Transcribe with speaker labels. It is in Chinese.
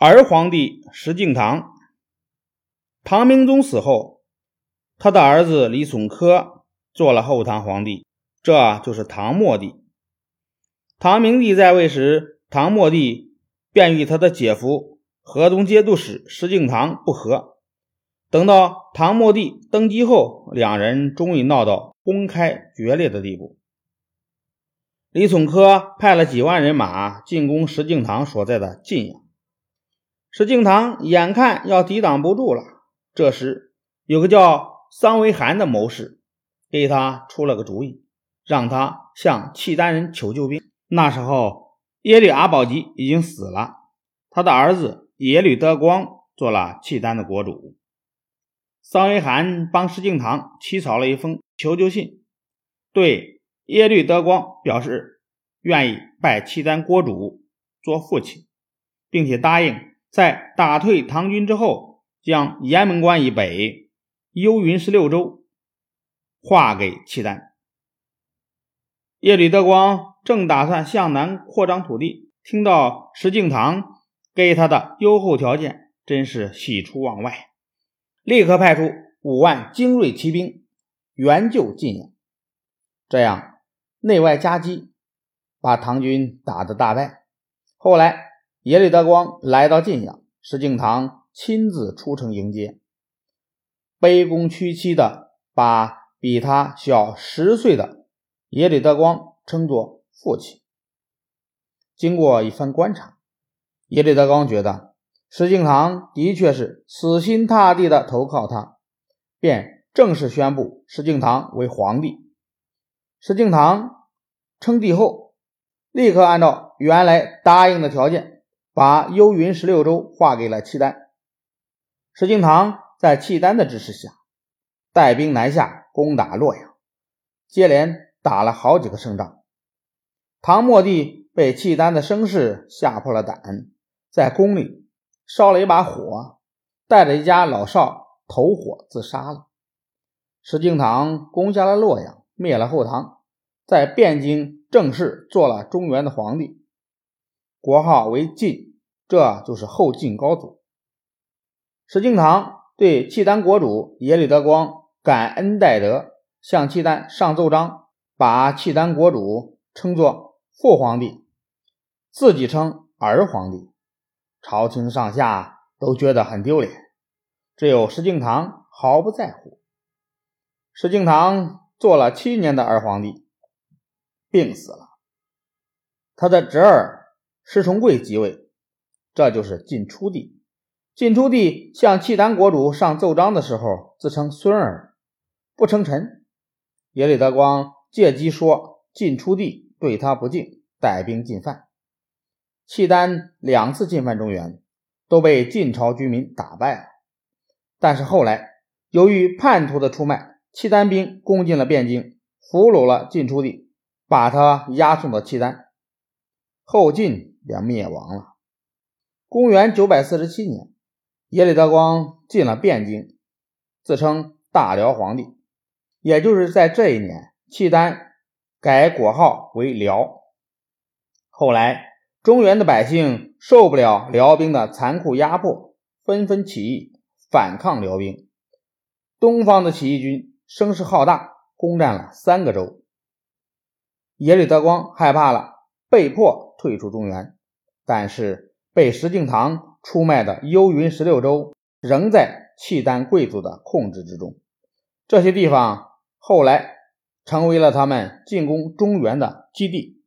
Speaker 1: 儿皇帝石敬瑭，唐明宗死后，他的儿子李从珂做了后唐皇帝，这就是唐末帝。唐明帝在位时，唐末帝便与他的姐夫河东节度使石敬瑭不和。等到唐末帝登基后，两人终于闹到公开决裂的地步。李从珂派了几万人马进攻石敬瑭所在的晋阳。石敬瑭眼看要抵挡不住了，这时有个叫桑维罕的谋士给他出了个主意，让他向契丹人求救兵。那时候耶律阿保机已经死了，他的儿子耶律德光做了契丹的国主。桑维罕帮石敬瑭起草了一封求救信，对耶律德光表示愿意拜契丹国主做父亲，并且答应。在打退唐军之后，将雁门关以北幽云十六州划给契丹。耶律德光正打算向南扩张土地，听到石敬瑭给他的优厚条件，真是喜出望外，立刻派出五万精锐骑兵援救晋阳。这样内外夹击，把唐军打得大败。后来。耶律德光来到晋阳，石敬瑭亲自出城迎接，卑躬屈膝的把比他小十岁的耶律德光称作父亲。经过一番观察，耶律德光觉得石敬瑭的确是死心塌地的投靠他，便正式宣布石敬瑭为皇帝。石敬瑭称帝后，立刻按照原来答应的条件。把幽云十六州划给了契丹。石敬瑭在契丹的支持下，带兵南下攻打洛阳，接连打了好几个胜仗。唐末帝被契丹的声势吓破了胆，在宫里烧了一把火，带着一家老少投火自杀了。石敬瑭攻下了洛阳，灭了后唐，在汴京正式做了中原的皇帝，国号为晋。这就是后晋高祖石敬瑭对契丹国主耶律德光感恩戴德，向契丹上奏章，把契丹国主称作父皇帝，自己称儿皇帝，朝廷上下都觉得很丢脸，只有石敬瑭毫不在乎。石敬瑭做了七年的儿皇帝，病死了，他的侄儿石重贵即位。这就是晋初帝。晋初帝向契丹国主上奏章的时候，自称孙儿，不称臣。耶律德光借机说晋初帝对他不敬，带兵进犯。契丹两次进犯中原，都被晋朝居民打败了。但是后来，由于叛徒的出卖，契丹兵攻进了汴京，俘虏了晋初帝，把他押送到契丹，后晋便灭亡了。公元九百四十七年，耶律德光进了汴京，自称大辽皇帝。也就是在这一年，契丹改国号为辽。后来，中原的百姓受不了辽兵的残酷压迫，纷纷起义反抗辽兵。东方的起义军声势浩大，攻占了三个州。耶律德光害怕了，被迫退出中原，但是。被石敬瑭出卖的幽云十六州仍在契丹贵族的控制之中，这些地方后来成为了他们进攻中原的基地。